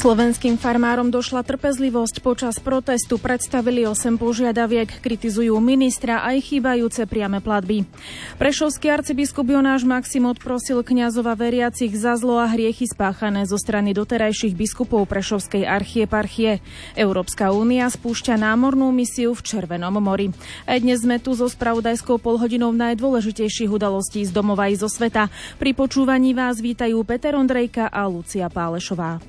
Slovenským farmárom došla trpezlivosť počas protestu, predstavili 8 požiadaviek, kritizujú ministra aj chýbajúce priame platby. Prešovský arcibiskup Jonáš Maxim odprosil kňazova veriacich za zlo a hriechy spáchané zo strany doterajších biskupov Prešovskej archieparchie. Európska únia spúšťa námornú misiu v Červenom mori. A dnes sme tu so spravodajskou polhodinou najdôležitejších udalostí z domova i zo sveta. Pri počúvaní vás vítajú Peter Ondrejka a Lucia Pálešová.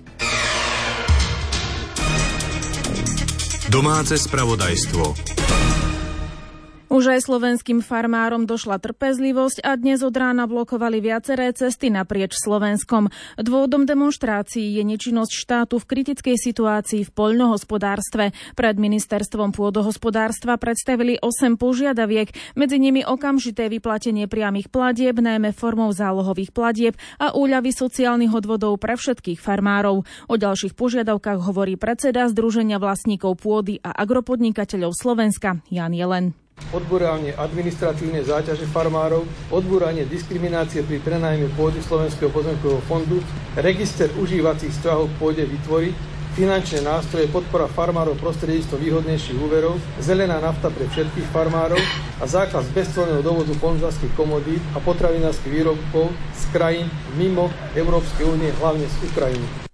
Domáce spravodajstvo. Už aj slovenským farmárom došla trpezlivosť a dnes od rána blokovali viaceré cesty naprieč Slovenskom. Dôvodom demonstrácií je nečinnosť štátu v kritickej situácii v poľnohospodárstve. Pred ministerstvom pôdohospodárstva predstavili 8 požiadaviek, medzi nimi okamžité vyplatenie priamých platieb, najmä formou zálohových platieb a úľavy sociálnych odvodov pre všetkých farmárov. O ďalších požiadavkách hovorí predseda Združenia vlastníkov pôdy a agropodnikateľov Slovenska Jan Jelen odburávanie administratívnej záťaže farmárov, odburanie diskriminácie pri prenajme pôdy Slovenského pozemkového fondu, register užívacích vzťahov k pôde vytvoriť, finančné nástroje, podpora farmárov prostredníctvom výhodnejších úverov, zelená nafta pre všetkých farmárov a zákaz bezcolného dovozu polnohospodárskych komodít a potravinárskych výrobkov z krajín mimo Európskej únie, hlavne z Ukrajiny.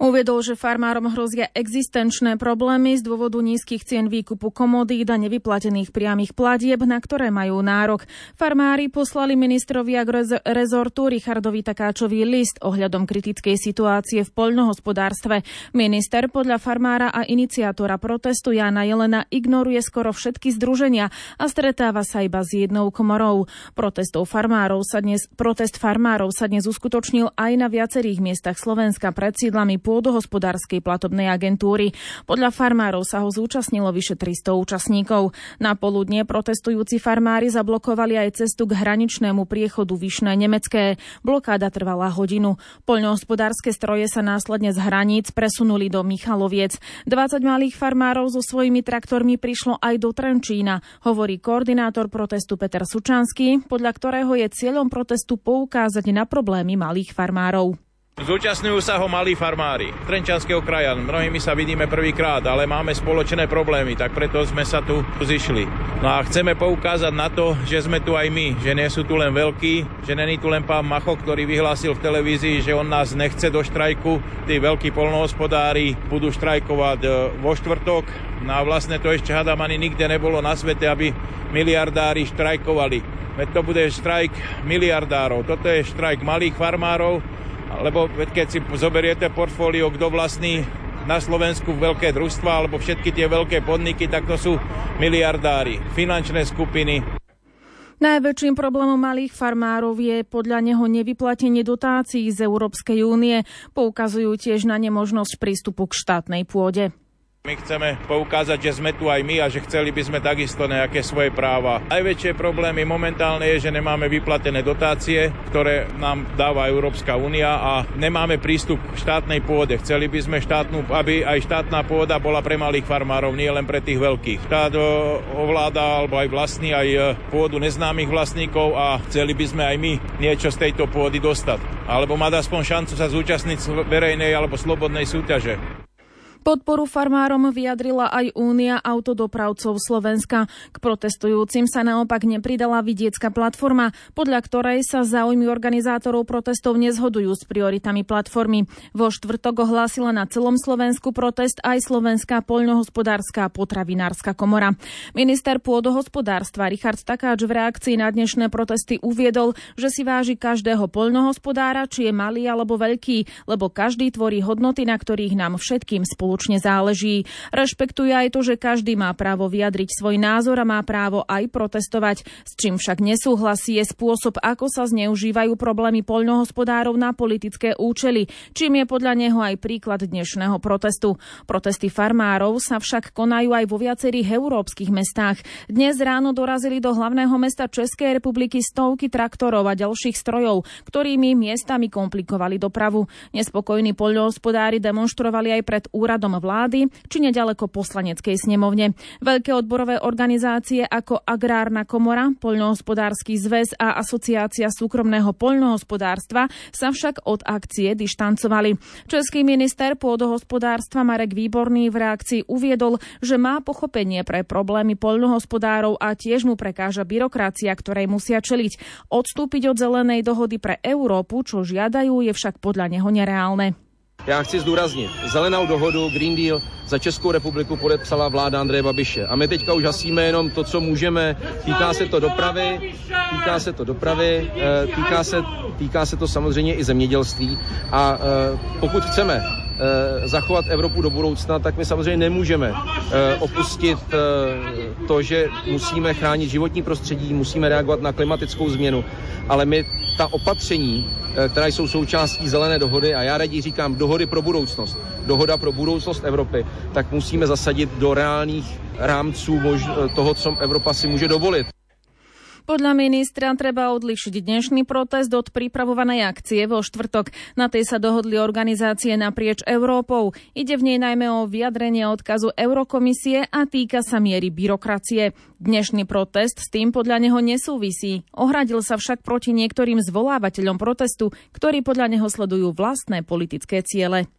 Uviedol, že farmárom hrozia existenčné problémy z dôvodu nízkych cien výkupu komodít a nevyplatených priamých platieb, na ktoré majú nárok. Farmári poslali ministrovi rezortu Richardovi Takáčovi list ohľadom kritickej situácie v poľnohospodárstve. Minister podľa farmára a iniciátora protestu Jana Jelena ignoruje skoro všetky združenia a stretáva sa iba s jednou komorou. Protestov farmárov sa dnes, protest farmárov sa dnes uskutočnil aj na viacerých miestach Slovenska pred sídlami pôdohospodárskej platobnej agentúry. Podľa farmárov sa ho zúčastnilo vyše 300 účastníkov. Na poludne protestujúci farmári zablokovali aj cestu k hraničnému priechodu Vyšné Nemecké. Blokáda trvala hodinu. Poľnohospodárske stroje sa následne z hraníc presunuli do Michaloviec. 20 malých farmárov so svojimi traktormi prišlo aj do Trenčína, hovorí koordinátor protestu Peter Sučanský, podľa ktorého je cieľom protestu poukázať na problémy malých farmárov. Zúčastňujú sa ho malí farmári Trenčanského kraja. Mnohými sa vidíme prvýkrát, ale máme spoločné problémy, tak preto sme sa tu zišli. No a chceme poukázať na to, že sme tu aj my, že nie sú tu len veľkí, že není tu len pán Macho, ktorý vyhlásil v televízii, že on nás nechce do štrajku. Tí veľkí polnohospodári budú štrajkovať e, vo štvrtok. No a vlastne to ešte hádam ani nikde nebolo na svete, aby miliardári štrajkovali. Veď to bude štrajk miliardárov. Toto je štrajk malých farmárov, lebo keď si zoberiete portfólio, kto vlastní na Slovensku veľké družstva alebo všetky tie veľké podniky, tak to sú miliardári, finančné skupiny. Najväčším problémom malých farmárov je podľa neho nevyplatenie dotácií z Európskej únie. Poukazujú tiež na nemožnosť prístupu k štátnej pôde. My chceme poukázať, že sme tu aj my a že chceli by sme takisto nejaké svoje práva. Najväčšie problémy momentálne je, že nemáme vyplatené dotácie, ktoré nám dáva Európska únia a nemáme prístup k štátnej pôde. Chceli by sme štátnu, aby aj štátna pôda bola pre malých farmárov, nie len pre tých veľkých. Štát ovláda alebo aj vlastní aj e, pôdu neznámych vlastníkov a chceli by sme aj my niečo z tejto pôdy dostať. Alebo mať aspoň šancu sa zúčastniť verejnej alebo slobodnej súťaže. Podporu farmárom vyjadrila aj Únia autodopravcov Slovenska. K protestujúcim sa naopak nepridala vidiecka platforma, podľa ktorej sa záujmy organizátorov protestov nezhodujú s prioritami platformy. Vo štvrtok ohlásila na celom Slovensku protest aj Slovenská poľnohospodárska potravinárska komora. Minister pôdohospodárstva Richard Takáč v reakcii na dnešné protesty uviedol, že si váži každého poľnohospodára, či je malý alebo veľký, lebo každý tvorí hodnoty, na ktorých nám všetkým spolu spoločne záleží. Rešpektuje aj to, že každý má právo vyjadriť svoj názor a má právo aj protestovať. S čím však nesúhlasí je spôsob, ako sa zneužívajú problémy poľnohospodárov na politické účely, čím je podľa neho aj príklad dnešného protestu. Protesty farmárov sa však konajú aj vo viacerých európskych mestách. Dnes ráno dorazili do hlavného mesta Českej republiky stovky traktorov a ďalších strojov, ktorými miestami komplikovali dopravu. Nespokojní poľnohospodári demonstrovali aj pred úradom úradom vlády či nedaleko poslaneckej snemovne. Veľké odborové organizácie ako Agrárna komora, Poľnohospodársky zväz a Asociácia súkromného poľnohospodárstva sa však od akcie dištancovali. Český minister pôdohospodárstva Marek Výborný v reakcii uviedol, že má pochopenie pre problémy poľnohospodárov a tiež mu prekáža byrokracia, ktorej musia čeliť. Odstúpiť od zelenej dohody pre Európu, čo žiadajú, je však podľa neho nereálne. Já chci zdůraznit, zelenou dohodu Green Deal za Českou republiku podepsala vláda Andreje Babiše. A my teďka už hasíme jenom to, co můžeme. Týká se to dopravy, týká se to dopravy, eh, týká se, týká se to samozřejmě i zemědělství. A eh, pokud chceme Eh, zachovat Evropu do budoucna, tak my samozřejmě nemůžeme opustit to, že musíme chránit životní prostředí, musíme reagovat na klimatickou změnu, ale my ta opatření, která jsou součástí zelené dohody, a já raději říkám dohody pro budoucnost, dohoda pro budoucnost Evropy, tak musíme zasadit do reálných rámců toho, co Evropa si může dovolit. Podľa ministra treba odlišiť dnešný protest od pripravovanej akcie vo štvrtok. Na tej sa dohodli organizácie naprieč Európou. Ide v nej najmä o vyjadrenie odkazu Eurokomisie a týka sa miery byrokracie. Dnešný protest s tým podľa neho nesúvisí. Ohradil sa však proti niektorým zvolávateľom protestu, ktorí podľa neho sledujú vlastné politické ciele.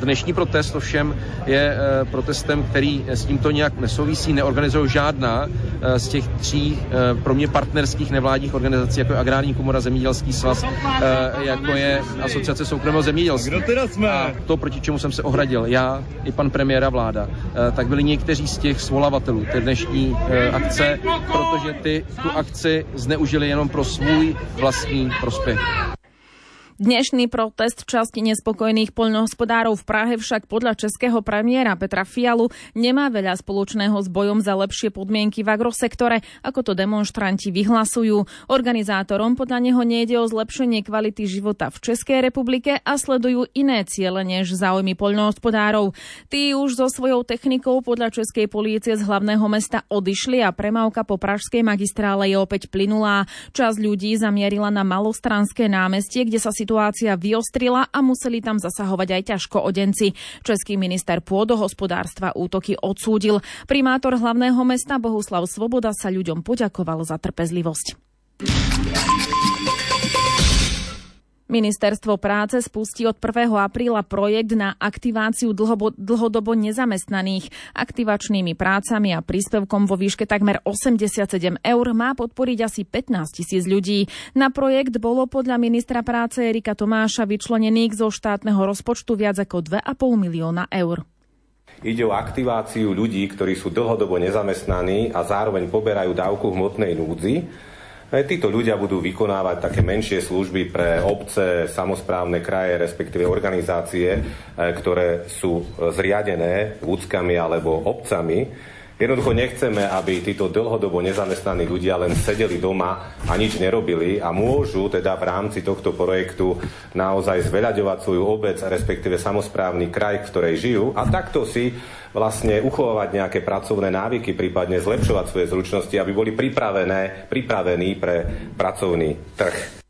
Dnešní protest ovšem je eh, protestem, který s tímto nějak nesouvisí, neorganizují žádná eh, z těch tří eh, pro mě partnerských nevládních organizací, jako je Agrární komora, Zemědělský svaz, jako je Asociace soukromého zemědělství. Teda? A to, proti čemu jsem se ohradil, já i pan premiér a vláda, tak byli někteří z těch svolavatelů té dnešní akce, protože ty tu akci zneužili jenom pro svůj vlastní prospěch. Dnešný protest časti nespokojných poľnohospodárov v Prahe však podľa českého premiéra Petra Fialu nemá veľa spoločného s bojom za lepšie podmienky v agrosektore, ako to demonstranti vyhlasujú. Organizátorom podľa neho nejde o zlepšenie kvality života v Českej republike a sledujú iné ciele než záujmy poľnohospodárov. Tí už so svojou technikou podľa Českej polície z hlavného mesta odišli a premávka po pražskej magistrále je opäť plynulá. Časť ľudí zamierila na malostranské námestie, kde sa si situácia vyostrila a museli tam zasahovať aj ťažko odenci. Český minister pôdohospodárstva útoky odsúdil. Primátor hlavného mesta Bohuslav Svoboda sa ľuďom poďakoval za trpezlivosť. Ministerstvo práce spustí od 1. apríla projekt na aktiváciu dlhobo, dlhodobo nezamestnaných. Aktivačnými prácami a príspevkom vo výške takmer 87 eur má podporiť asi 15 tisíc ľudí. Na projekt bolo podľa ministra práce Erika Tomáša vyčlenených zo štátneho rozpočtu viac ako 2,5 milióna eur. Ide o aktiváciu ľudí, ktorí sú dlhodobo nezamestnaní a zároveň poberajú dávku hmotnej núdzi Títo ľudia budú vykonávať také menšie služby pre obce, samozprávne kraje, respektíve organizácie, e, ktoré sú zriadené úckami alebo obcami Jednoducho nechceme, aby títo dlhodobo nezamestnaní ľudia len sedeli doma a nič nerobili a môžu teda v rámci tohto projektu naozaj zveľaďovať svoju obec, respektíve samozprávny kraj, v ktorej žijú a takto si vlastne uchovávať nejaké pracovné návyky, prípadne zlepšovať svoje zručnosti, aby boli pripravené, pripravení pre pracovný trh.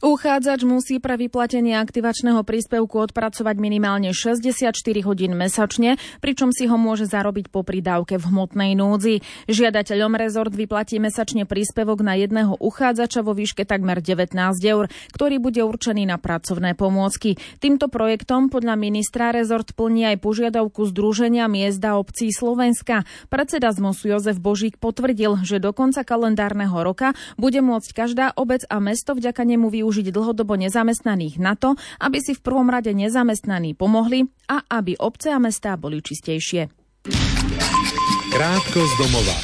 Uchádzač musí pre vyplatenie aktivačného príspevku odpracovať minimálne 64 hodín mesačne, pričom si ho môže zarobiť po pridávke v hmotnej núdzi. Žiadateľom rezort vyplatí mesačne príspevok na jedného uchádzača vo výške takmer 19 eur, ktorý bude určený na pracovné pomôcky. Týmto projektom podľa ministra rezort plní aj požiadavku Združenia miesta obcí Slovenska. Predseda ZMOSu Jozef Božík potvrdil, že do konca kalendárneho roka bude môcť každá obec a mesto vďaka nemu využiť využiť dlhodobo nezamestnaných na to, aby si v prvom rade nezamestnaní pomohli a aby obce a mestá boli čistejšie. Krátko z domova.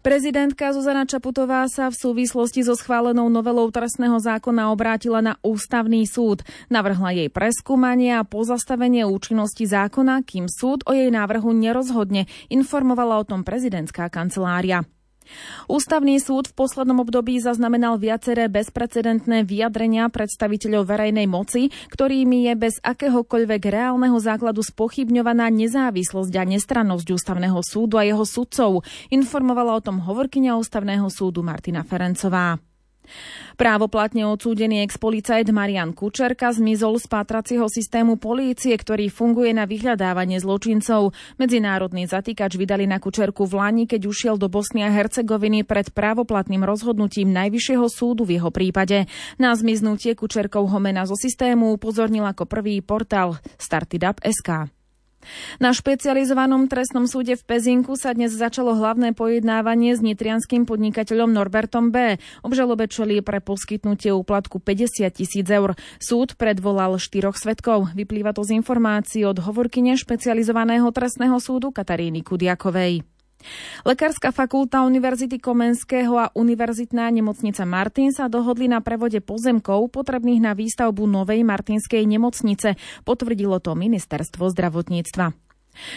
Prezidentka Zuzana Čaputová sa v súvislosti so schválenou novelou trestného zákona obrátila na ústavný súd. Navrhla jej preskúmanie a pozastavenie účinnosti zákona, kým súd o jej návrhu nerozhodne, informovala o tom prezidentská kancelária. Ústavný súd v poslednom období zaznamenal viaceré bezprecedentné vyjadrenia predstaviteľov verejnej moci, ktorými je bez akéhokoľvek reálneho základu spochybňovaná nezávislosť a nestrannosť ústavného súdu a jeho sudcov. Informovala o tom hovorkyňa ústavného súdu Martina Ferencová. Právoplatne odsúdený ex-policajt Marian Kučerka zmizol z pátracieho systému polície, ktorý funguje na vyhľadávanie zločincov. Medzinárodný zatýkač vydali na Kučerku v Lani, keď ušiel do Bosny a Hercegoviny pred právoplatným rozhodnutím Najvyššieho súdu v jeho prípade. Na zmiznutie Kučerkovho mena zo systému upozornil ako prvý portál Startidap.sk. Na špecializovanom trestnom súde v Pezinku sa dnes začalo hlavné pojednávanie s nitrianským podnikateľom Norbertom B. Obžalobe čelí pre poskytnutie úplatku 50 tisíc eur. Súd predvolal štyroch svetkov. Vyplýva to z informácií od hovorkyne špecializovaného trestného súdu Kataríny Kudiakovej. Lekárska fakulta Univerzity Komenského a Univerzitná nemocnica Martin sa dohodli na prevode pozemkov potrebných na výstavbu novej Martinskej nemocnice, potvrdilo to ministerstvo zdravotníctva.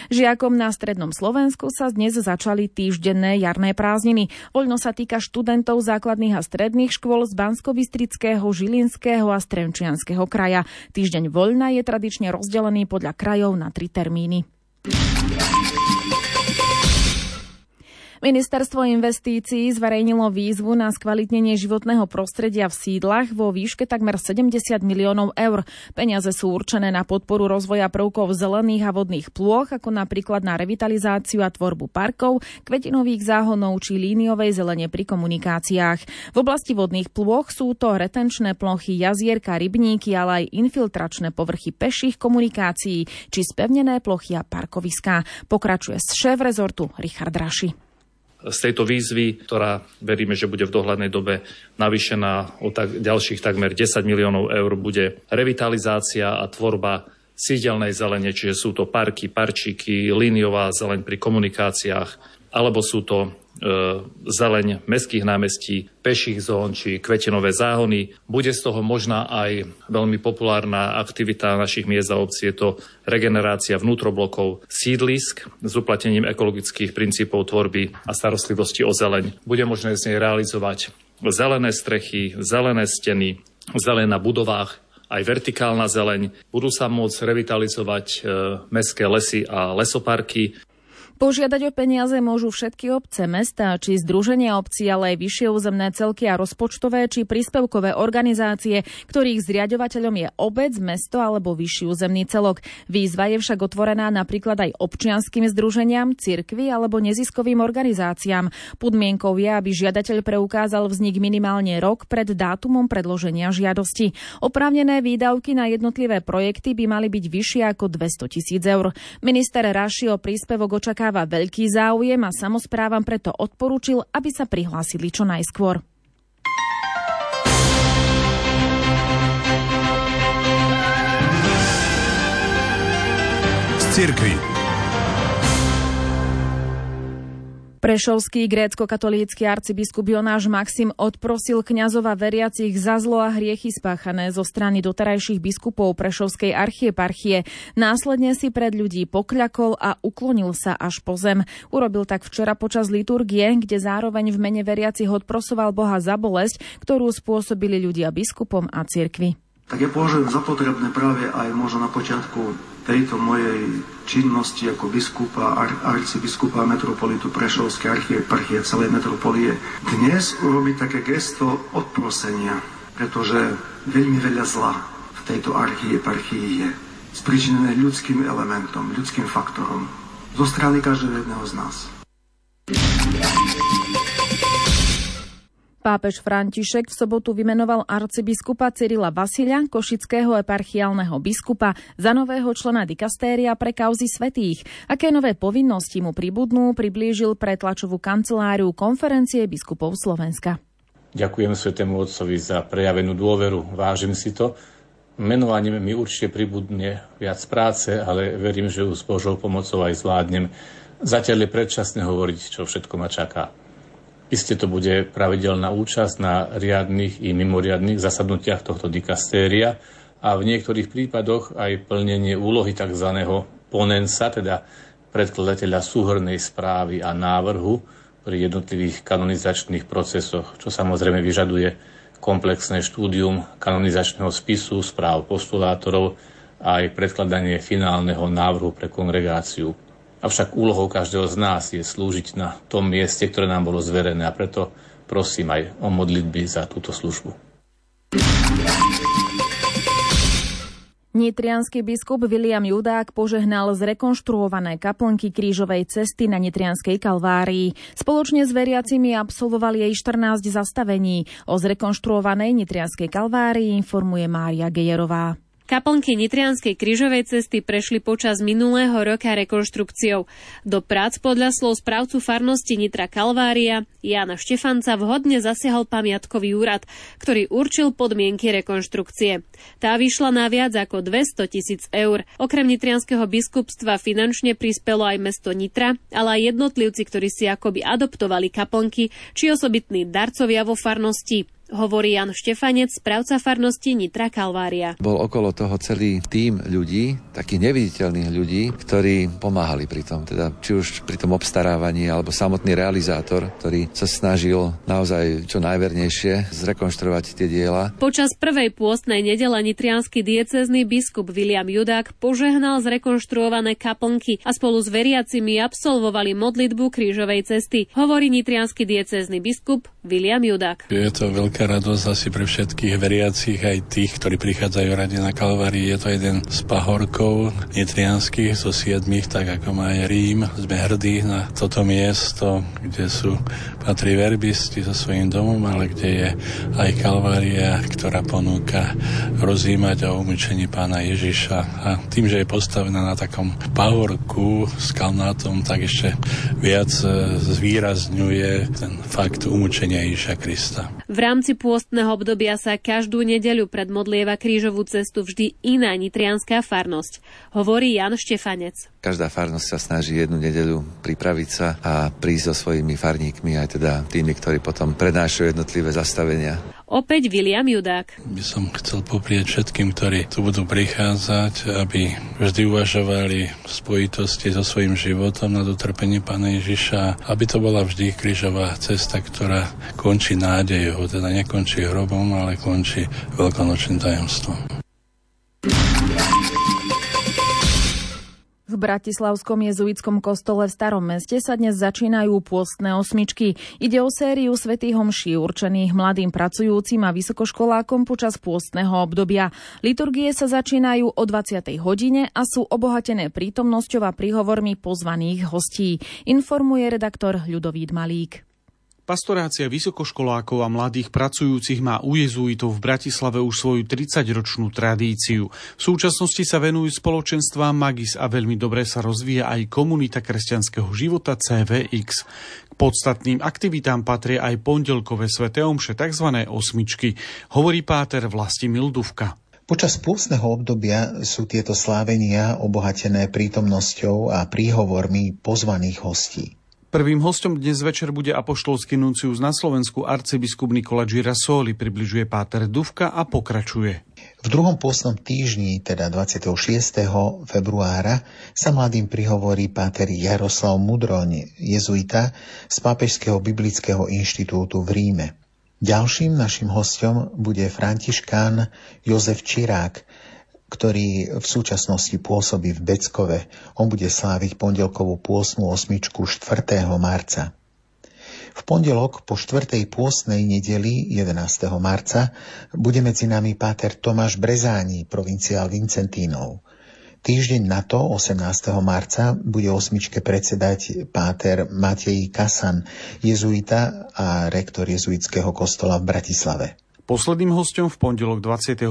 Žiakom na strednom Slovensku sa dnes začali týždenné jarné prázdniny. Voľno sa týka študentov základných a stredných škôl z bansko Žilinského a Strenčianského kraja. Týždeň voľna je tradične rozdelený podľa krajov na tri termíny. Ministerstvo investícií zverejnilo výzvu na skvalitnenie životného prostredia v sídlach vo výške takmer 70 miliónov eur. Peniaze sú určené na podporu rozvoja prvkov zelených a vodných plôch, ako napríklad na revitalizáciu a tvorbu parkov, kvetinových záhonov či líniovej zelene pri komunikáciách. V oblasti vodných plôch sú to retenčné plochy, jazierka, rybníky, ale aj infiltračné povrchy peších komunikácií či spevnené plochy a parkoviská. Pokračuje šéf rezortu Richard Raši z tejto výzvy, ktorá veríme, že bude v dohľadnej dobe navýšená o tak, ďalších takmer 10 miliónov eur, bude revitalizácia a tvorba sídelnej zelene, čiže sú to parky, parčíky, líniová zeleň pri komunikáciách, alebo sú to zeleň mestských námestí, peších zón či kvetinové záhony. Bude z toho možná aj veľmi populárna aktivita našich miest a obcí. Je to regenerácia vnútroblokov sídlisk s uplatením ekologických princípov tvorby a starostlivosti o zeleň. Bude možné z nej realizovať zelené strechy, zelené steny, zelené na budovách, aj vertikálna zeleň. Budú sa môcť revitalizovať e, mestské lesy a lesoparky. Požiadať o peniaze môžu všetky obce, mesta či združenia obcí, ale aj vyššie územné celky a rozpočtové či príspevkové organizácie, ktorých zriadovateľom je obec, mesto alebo vyšší územný celok. Výzva je však otvorená napríklad aj občianským združeniam, cirkvi alebo neziskovým organizáciám. Podmienkou je, aby žiadateľ preukázal vznik minimálne rok pred dátumom predloženia žiadosti. Oprávnené výdavky na jednotlivé projekty by mali byť vyššie ako 200 tisíc eur. Minister Raši o príspevok očakáva očakáva veľký záujem a samozprávam preto odporúčil, aby sa prihlásili čo najskôr. Z. Prešovský grécko-katolícky arcibiskup Jonáš Maxim odprosil kňazova veriacich za zlo a hriechy spáchané zo strany doterajších biskupov Prešovskej archieparchie. Následne si pred ľudí pokľakol a uklonil sa až po zem. Urobil tak včera počas liturgie, kde zároveň v mene veriacich odprosoval Boha za bolesť, ktorú spôsobili ľudia biskupom a cirkvi. Tak ja považujem za potrebné práve aj možno na počiatku tejto mojej činnosti ako biskupa, ar, arcibiskupa metropolitu Prešovskej archieparchie celej metropolie dnes urobiť také gesto odprosenia, pretože veľmi veľa zla v tejto archieparchii je spričinené ľudským elementom, ľudským faktorom zo strany každého jedného z nás. Pápež František v sobotu vymenoval arcibiskupa Cyrila Vasilia, košického eparchiálneho biskupa, za nového člena dikastéria pre kauzy svetých. Aké nové povinnosti mu pribudnú, priblížil pre tlačovú kanceláriu konferencie biskupov Slovenska. Ďakujem svetému otcovi za prejavenú dôveru. Vážim si to. Menovaním mi určite pribudne viac práce, ale verím, že ju s Božou pomocou aj zvládnem. Zatiaľ je predčasné hovoriť, čo všetko ma čaká. Isté to bude pravidelná účasť na riadnych i mimoriadných zasadnutiach tohto dikastéria a v niektorých prípadoch aj plnenie úlohy tzv. ponensa, teda predkladateľa súhrnej správy a návrhu pri jednotlivých kanonizačných procesoch, čo samozrejme vyžaduje komplexné štúdium kanonizačného spisu, správ postulátorov a aj predkladanie finálneho návrhu pre kongregáciu. Avšak úlohou každého z nás je slúžiť na tom mieste, ktoré nám bolo zverené a preto prosím aj o modlitby za túto službu. Nitrianský biskup William Judák požehnal zrekonštruované kaplnky krížovej cesty na Nitrianskej kalvárii. Spoločne s veriacimi absolvovali jej 14 zastavení. O zrekonštruovanej Nitrianskej kalvárii informuje Mária Gejerová. Kaplnky Nitrianskej krížovej cesty prešli počas minulého roka rekonštrukciou. Do prác podľa slov správcu farnosti Nitra Kalvária Jana Štefanca vhodne zasiahol pamiatkový úrad, ktorý určil podmienky rekonštrukcie. Tá vyšla na viac ako 200 tisíc eur. Okrem nitrianského biskupstva finančne prispelo aj mesto Nitra, ale aj jednotlivci, ktorí si akoby adoptovali kaplnky, či osobitní darcovia vo farnosti hovorí Jan Štefanec, správca farnosti Nitra Kalvária. Bol okolo toho celý tým ľudí, takých neviditeľných ľudí, ktorí pomáhali pri tom, teda či už pri tom obstarávaní, alebo samotný realizátor, ktorý sa snažil naozaj čo najvernejšie zrekonštruovať tie diela. Počas prvej pôstnej nedele nitrianský diecezný biskup William Judák požehnal zrekonštruované kaplnky a spolu s veriacimi absolvovali modlitbu krížovej cesty, hovorí nitrianský diecezný biskup William Judák. Je to veľký veľká radosť asi pre všetkých veriacich, aj tých, ktorí prichádzajú radi na Kalvárii. Je to jeden z pahorkov nitrianských zo siedmých, tak ako má aj Rím. Sme hrdí na toto miesto, kde sú patrí verbisti so svojím domom, ale kde je aj Kalvária, ktorá ponúka rozímať o umúčení pána Ježiša. A tým, že je postavená na takom pahorku skalnátom, tak ešte viac e, zvýrazňuje ten fakt umúčenia Ježiša Krista. V rámci pôstneho obdobia sa každú nedeľu predmodlieva krížovú cestu vždy iná nitrianská farnosť, hovorí Jan Štefanec. Každá farnosť sa snaží jednu nedeľu pripraviť sa a prísť so svojimi farníkmi, aj teda tými, ktorí potom prednášajú jednotlivé zastavenia. Opäť William Judák. By som chcel poprieť všetkým, ktorí tu budú prichádzať, aby vždy uvažovali v spojitosti so svojím životom na dotrpenie Pána Ježiša, aby to bola vždy krížová cesta, ktorá končí nádejou, teda nekončí hrobom, ale končí veľkonočným tajomstvom. V Bratislavskom jezuitskom kostole v Starom meste sa dnes začínajú pôstne osmičky. Ide o sériu svätých homší určených mladým pracujúcim a vysokoškolákom počas pôstneho obdobia. Liturgie sa začínajú o 20. hodine a sú obohatené prítomnosťou a príhovormi pozvaných hostí. Informuje redaktor Ľudovít Malík. Pastorácia vysokoškolákov a mladých pracujúcich má u jezuitov v Bratislave už svoju 30-ročnú tradíciu. V súčasnosti sa venujú spoločenstvám Magis a veľmi dobre sa rozvíja aj komunita kresťanského života CVX. K podstatným aktivitám patria aj pondelkové sveté omše, tzv. osmičky, hovorí páter Vlastimil Duvka. Počas pôstneho obdobia sú tieto slávenia obohatené prítomnosťou a príhovormi pozvaných hostí. Prvým hostom dnes večer bude apoštolský nuncius na Slovensku arcibiskup Nikola Girasoli, približuje Páter Duvka a pokračuje. V druhom pôstnom týždni, teda 26. februára, sa mladým prihovorí páter Jaroslav Mudroň, jezuita z Pápežského biblického inštitútu v Ríme. Ďalším našim hostom bude františkán Jozef Čirák, ktorý v súčasnosti pôsobí v Beckove. On bude sláviť pondelkovú pôsnu osmičku 4. marca. V pondelok po štvrtej pôsnej nedeli 11. marca bude medzi nami páter Tomáš Brezáni, provinciál Vincentínov. Týždeň na to, 18. marca, bude osmičke predsedať páter Matej Kasan, jezuita a rektor jezuitského kostola v Bratislave. Posledným hostom v pondelok 25.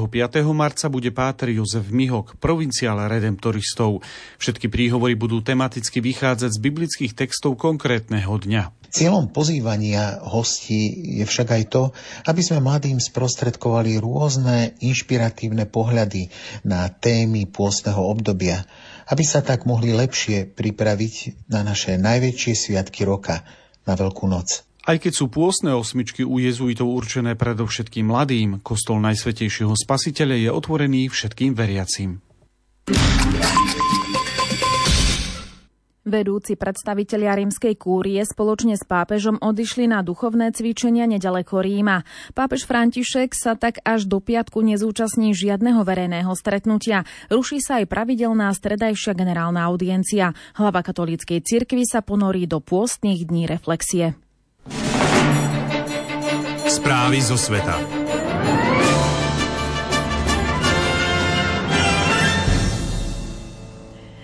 marca bude páter Jozef Mihok, provinciál redemptoristov. Všetky príhovory budú tematicky vychádzať z biblických textov konkrétneho dňa. Cieľom pozývania hostí je však aj to, aby sme mladým sprostredkovali rôzne inšpiratívne pohľady na témy pôstneho obdobia, aby sa tak mohli lepšie pripraviť na naše najväčšie sviatky roka, na Veľkú noc. Aj keď sú pôstne osmičky u jezuitov určené predovšetkým mladým, kostol Najsvetejšieho spasiteľa je otvorený všetkým veriacim. Vedúci predstavitelia rímskej kúrie spoločne s pápežom odišli na duchovné cvičenia nedaleko Ríma. Pápež František sa tak až do piatku nezúčastní žiadneho verejného stretnutia. Ruší sa aj pravidelná stredajšia generálna audiencia. Hlava katolíckej cirkvi sa ponorí do pôstnych dní reflexie. Správy zo sveta.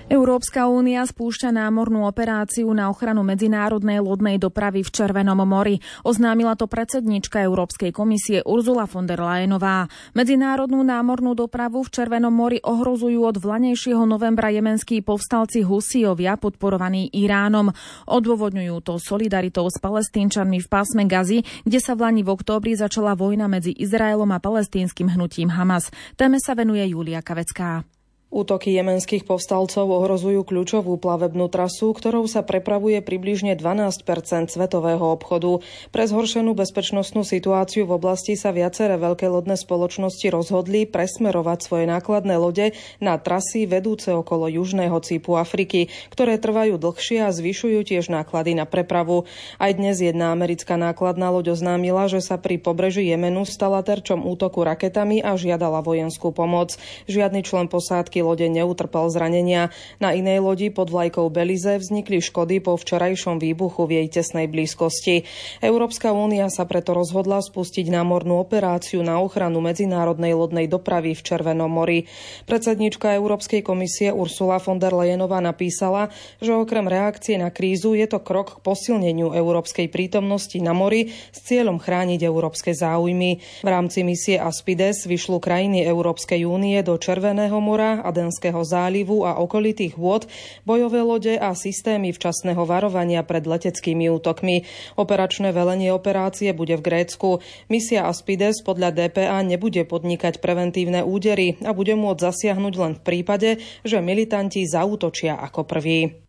Európska únia spúšťa námornú operáciu na ochranu medzinárodnej lodnej dopravy v Červenom mori. Oznámila to predsednička Európskej komisie Urzula von der Leyenová. Medzinárodnú námornú dopravu v Červenom mori ohrozujú od vlanejšieho novembra jemenskí povstalci Husijovia podporovaní Iránom. Odôvodňujú to solidaritou s palestínčanmi v pásme Gazy, kde sa v Lani v októbri začala vojna medzi Izraelom a palestínskym hnutím Hamas. Téme sa venuje Julia Kavecká. Útoky jemenských povstalcov ohrozujú kľúčovú plavebnú trasu, ktorou sa prepravuje približne 12% svetového obchodu. Pre zhoršenú bezpečnostnú situáciu v oblasti sa viaceré veľké lodné spoločnosti rozhodli presmerovať svoje nákladné lode na trasy vedúce okolo južného cípu Afriky, ktoré trvajú dlhšie a zvyšujú tiež náklady na prepravu. Aj dnes jedna americká nákladná loď oznámila, že sa pri pobreží Jemenu stala terčom útoku raketami a žiadala vojenskú pomoc. Žiadny člen posádky posádky lode neutrpel zranenia. Na inej lodi pod vlajkou Belize vznikli škody po včerajšom výbuchu v jej tesnej blízkosti. Európska únia sa preto rozhodla spustiť námornú operáciu na ochranu medzinárodnej lodnej dopravy v Červenom mori. Predsednička Európskej komisie Ursula von der Leyenová napísala, že okrem reakcie na krízu je to krok k posilneniu európskej prítomnosti na mori s cieľom chrániť európske záujmy. V rámci misie Aspides vyšľú krajiny Európskej únie do Červeného mora Adenského zálivu a okolitých vôd, bojové lode a systémy včasného varovania pred leteckými útokmi. Operačné velenie operácie bude v Grécku. Misia Aspides podľa DPA nebude podnikať preventívne údery a bude môcť zasiahnuť len v prípade, že militanti zautočia ako prví.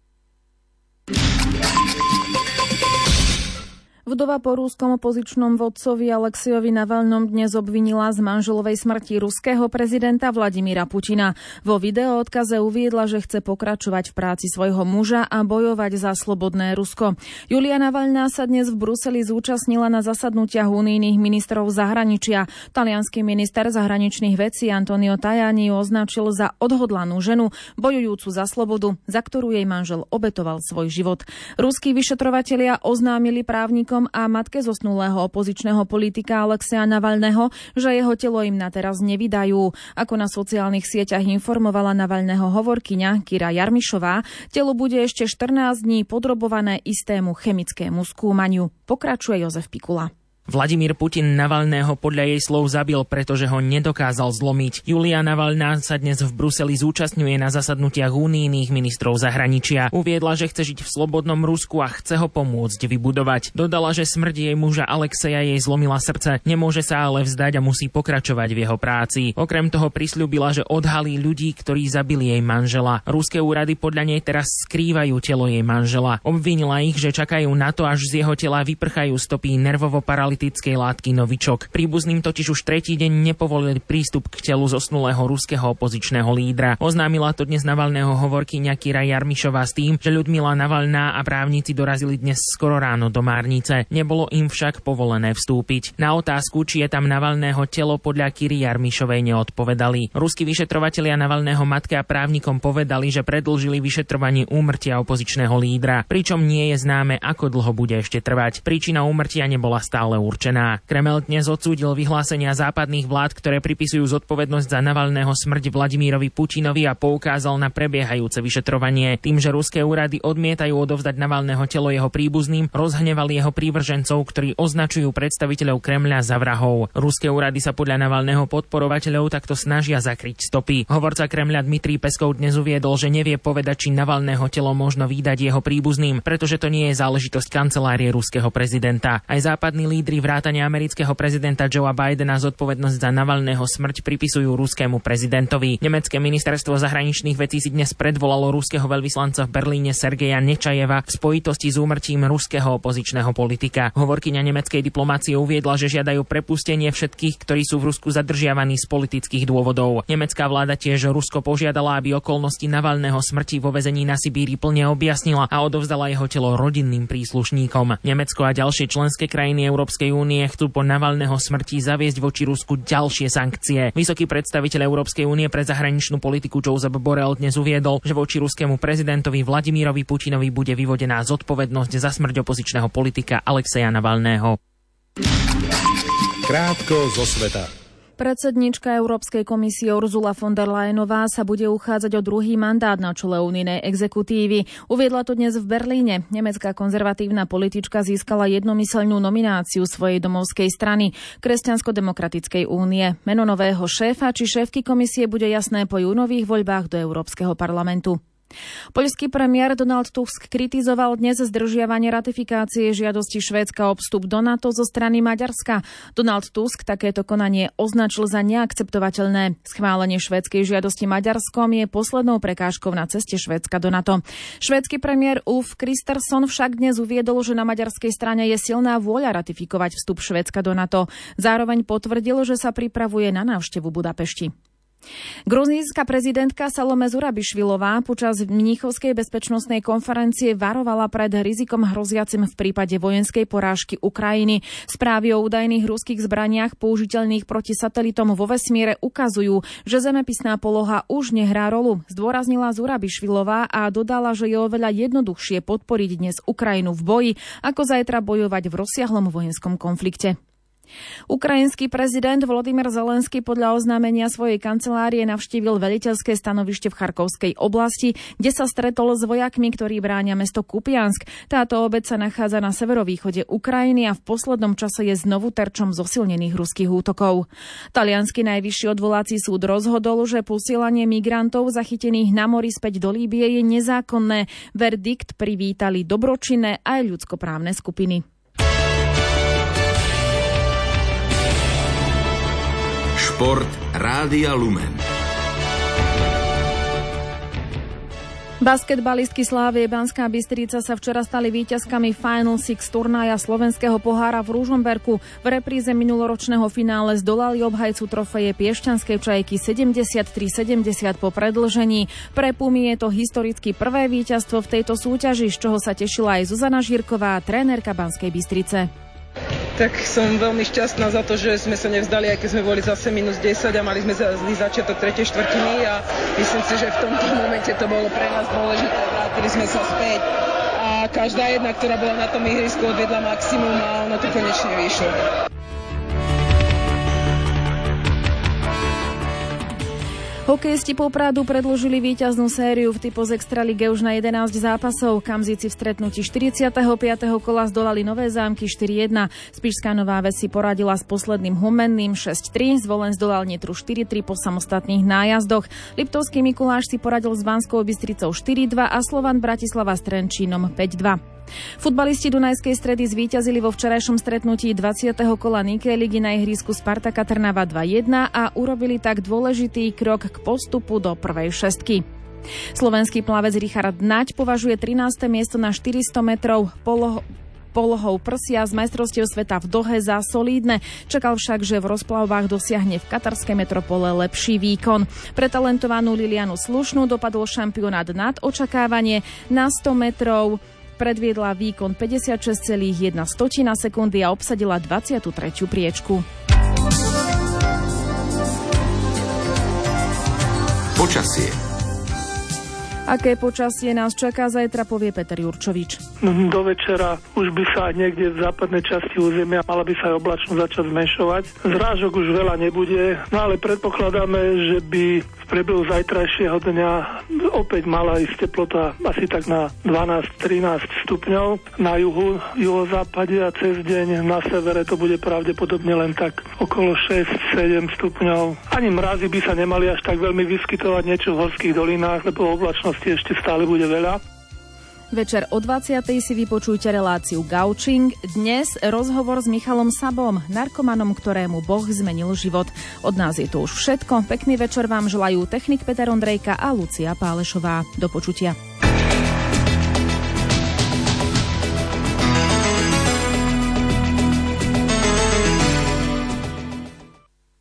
Vdova po rúskom opozičnom vodcovi Alexiovi Navalnom dnes obvinila z manželovej smrti ruského prezidenta Vladimíra Putina. Vo videoodkaze uviedla, že chce pokračovať v práci svojho muža a bojovať za slobodné Rusko. Julia Navalná sa dnes v Bruseli zúčastnila na zasadnutiach unijných ministrov zahraničia. Talianský minister zahraničných vecí Antonio Tajani označil za odhodlanú ženu, bojujúcu za slobodu, za ktorú jej manžel obetoval svoj život. Ruskí vyšetrovatelia oznámili právnikom rodičom a matke zosnulého opozičného politika Alexea Navalného, že jeho telo im na teraz nevydajú. Ako na sociálnych sieťach informovala Navalného hovorkyňa Kira Jarmišová, telo bude ešte 14 dní podrobované istému chemickému skúmaniu. Pokračuje Jozef Pikula. Vladimír Putin Navalného podľa jej slov zabil, pretože ho nedokázal zlomiť. Julia Navalná sa dnes v Bruseli zúčastňuje na zasadnutiach unijných ministrov zahraničia. Uviedla, že chce žiť v slobodnom Rusku a chce ho pomôcť vybudovať. Dodala, že smrť jej muža Alexeja jej zlomila srdce, nemôže sa ale vzdať a musí pokračovať v jeho práci. Okrem toho prislúbila, že odhalí ľudí, ktorí zabili jej manžela. Ruské úrady podľa nej teraz skrývajú telo jej manžela. Obvinila ich, že čakajú na to, až z jeho tela vyprchajú stopy nervovo paralytického analytickej látky Novičok. Príbuzným totiž už tretí deň nepovolili prístup k telu zosnulého ruského opozičného lídra. Oznámila to dnes Navalného hovorkyňa Kira Jarmišová s tým, že Ľudmila Navalná a právnici dorazili dnes skoro ráno do Márnice. Nebolo im však povolené vstúpiť. Na otázku, či je tam Navalného telo podľa Kiry Jarmišovej neodpovedali. Ruskí vyšetrovateľia Navalného matke a právnikom povedali, že predlžili vyšetrovanie úmrtia opozičného lídra, pričom nie je známe, ako dlho bude ešte trvať. Príčina úmrtia nebola stále určená. Kremel dnes odsúdil vyhlásenia západných vlád, ktoré pripisujú zodpovednosť za Navalného smrť Vladimírovi Putinovi a poukázal na prebiehajúce vyšetrovanie. Tým, že ruské úrady odmietajú odovzdať Navalného telo jeho príbuzným, rozhnevali jeho prívržencov, ktorí označujú predstaviteľov Kremľa za vrahov. Ruské úrady sa podľa Navalného podporovateľov takto snažia zakryť stopy. Hovorca Kremľa Dmitrij Peskov dnes uviedol, že nevie povedať, či Navalného telo možno vydať jeho príbuzným, pretože to nie je záležitosť kancelárie ruského prezidenta. Aj západní lídry vrátane amerického prezidenta Joea Bidena zodpovednosť za Navalného smrť pripisujú ruskému prezidentovi. Nemecké ministerstvo zahraničných vecí si dnes predvolalo ruského veľvyslanca v Berlíne Sergeja Nečajeva v spojitosti s úmrtím ruského opozičného politika. Hovorkyňa nemeckej diplomácie uviedla, že žiadajú prepustenie všetkých, ktorí sú v Rusku zadržiavaní z politických dôvodov. Nemecká vláda tiež Rusko požiadala, aby okolnosti Navalného smrti vo vezení na Sibíri plne objasnila a odovzdala jeho telo rodinným príslušníkom. Nemecko a ďalšie členské krajiny Európskej Európskej únie chcú po Navalného smrti zaviesť voči Rusku ďalšie sankcie. Vysoký predstaviteľ Európskej únie pre zahraničnú politiku Josep Borrell dnes uviedol, že voči ruskému prezidentovi Vladimírovi Putinovi bude vyvodená zodpovednosť za smrť opozičného politika Alexeja Navalného. Krátko zo sveta. Predsednička Európskej komisie Ursula von der Leyenová sa bude uchádzať o druhý mandát na čele unijnej exekutívy. Uviedla to dnes v Berlíne. Nemecká konzervatívna politička získala jednomyselnú nomináciu svojej domovskej strany Kresťansko-demokratickej únie. Meno nového šéfa či šéfky komisie bude jasné po júnových voľbách do Európskeho parlamentu. Poľský premiér Donald Tusk kritizoval dnes zdržiavanie ratifikácie žiadosti Švédska o vstup do NATO zo strany Maďarska. Donald Tusk takéto konanie označil za neakceptovateľné. Schválenie švédskej žiadosti Maďarskom je poslednou prekážkou na ceste Švédska do NATO. Švédsky premiér Ulf Kristersson však dnes uviedol, že na maďarskej strane je silná vôľa ratifikovať vstup Švédska do NATO. Zároveň potvrdil, že sa pripravuje na návštevu Budapešti. Gruzínska prezidentka Salome Zurabišvilová počas Mníchovskej bezpečnostnej konferencie varovala pred rizikom hroziacim v prípade vojenskej porážky Ukrajiny. Správy o údajných ruských zbraniach použiteľných proti satelitom vo vesmíre ukazujú, že zemepisná poloha už nehrá rolu. Zdôraznila Zurabišvilová a dodala, že je oveľa jednoduchšie podporiť dnes Ukrajinu v boji, ako zajtra bojovať v rozsiahlom vojenskom konflikte. Ukrajinský prezident Volodymyr Zelenský podľa oznámenia svojej kancelárie navštívil veliteľské stanovište v Charkovskej oblasti, kde sa stretol s vojakmi, ktorí bránia mesto Kupiansk. Táto obec sa nachádza na severovýchode Ukrajiny a v poslednom čase je znovu terčom zosilnených ruských útokov. Talianský najvyšší odvolací súd rozhodol, že posielanie migrantov zachytených na mori späť do Líbie je nezákonné. Verdikt privítali dobročinné aj ľudskoprávne skupiny. Šport Rádia Lumen. Basketbalistky Slávie Banská Bystrica sa včera stali víťazkami Final Six turnaja slovenského pohára v Rúžomberku. V repríze minuloročného finále zdolali obhajcu trofeje Piešťanskej čajky 73-70 po predlžení. Pre Pumy je to historicky prvé víťazstvo v tejto súťaži, z čoho sa tešila aj Zuzana Žírková, trénerka Banskej Bystrice tak som veľmi šťastná za to, že sme sa nevzdali, aj keď sme boli zase minus 10 a mali sme zlý začiatok tretej štvrtiny a myslím si, že v tomto momente to bolo pre nás dôležité. Vrátili sme sa späť a každá jedna, ktorá bola na tom ihrisku, odvedla maximum a ono to konečne vyšlo. Hokejisti Popradu predložili víťaznú sériu v typu z Extralige už na 11 zápasov. Kamzici v stretnutí 45. kola zdolali Nové zámky 4-1. Spišská Nová Ves poradila s posledným Humenným 6-3. Zvolen zdolal Nietru 4-3 po samostatných nájazdoch. Liptovský Mikuláš si poradil s Banskou Bystricou 4-2 a Slovan Bratislava s Trenčínom 5-2. Futbalisti Dunajskej stredy zvíťazili vo včerajšom stretnutí 20. kola Nike ligy na ihrisku Spartaka Trnava 2-1 a urobili tak dôležitý krok k postupu do prvej šestky. Slovenský plavec Richard Naď považuje 13. miesto na 400 metrov poloho polohou prsia z majstrovstiev sveta v Dohe za solídne. Čakal však, že v rozplavbách dosiahne v katarskej metropole lepší výkon. Pre talentovanú Lilianu Slušnú dopadol šampionát nad očakávanie na 100 metrov predviedla výkon 56,1 sekundy a obsadila 23. priečku. Počasie Aké počasie nás čaká zajtra, povie Peter Jurčovič. Do večera už by sa niekde v západnej časti územia mala by sa aj oblačnosť začať zmenšovať. Zrážok už veľa nebude, no ale predpokladáme, že by v priebehu zajtrajšieho dňa opäť mala ísť teplota asi tak na 12-13 stupňov. Na juhu, juhozápade a cez deň na severe to bude pravdepodobne len tak okolo 6-7 stupňov. Ani mrazy by sa nemali až tak veľmi vyskytovať niečo v horských dolinách, lebo oblačnosť udalostí ešte stále bude veľa. Večer o 20. si vypočujte reláciu Gaučing. Dnes rozhovor s Michalom Sabom, narkomanom, ktorému Boh zmenil život. Od nás je to už všetko. Pekný večer vám želajú technik Peter Ondrejka a Lucia Pálešová. Do počutia.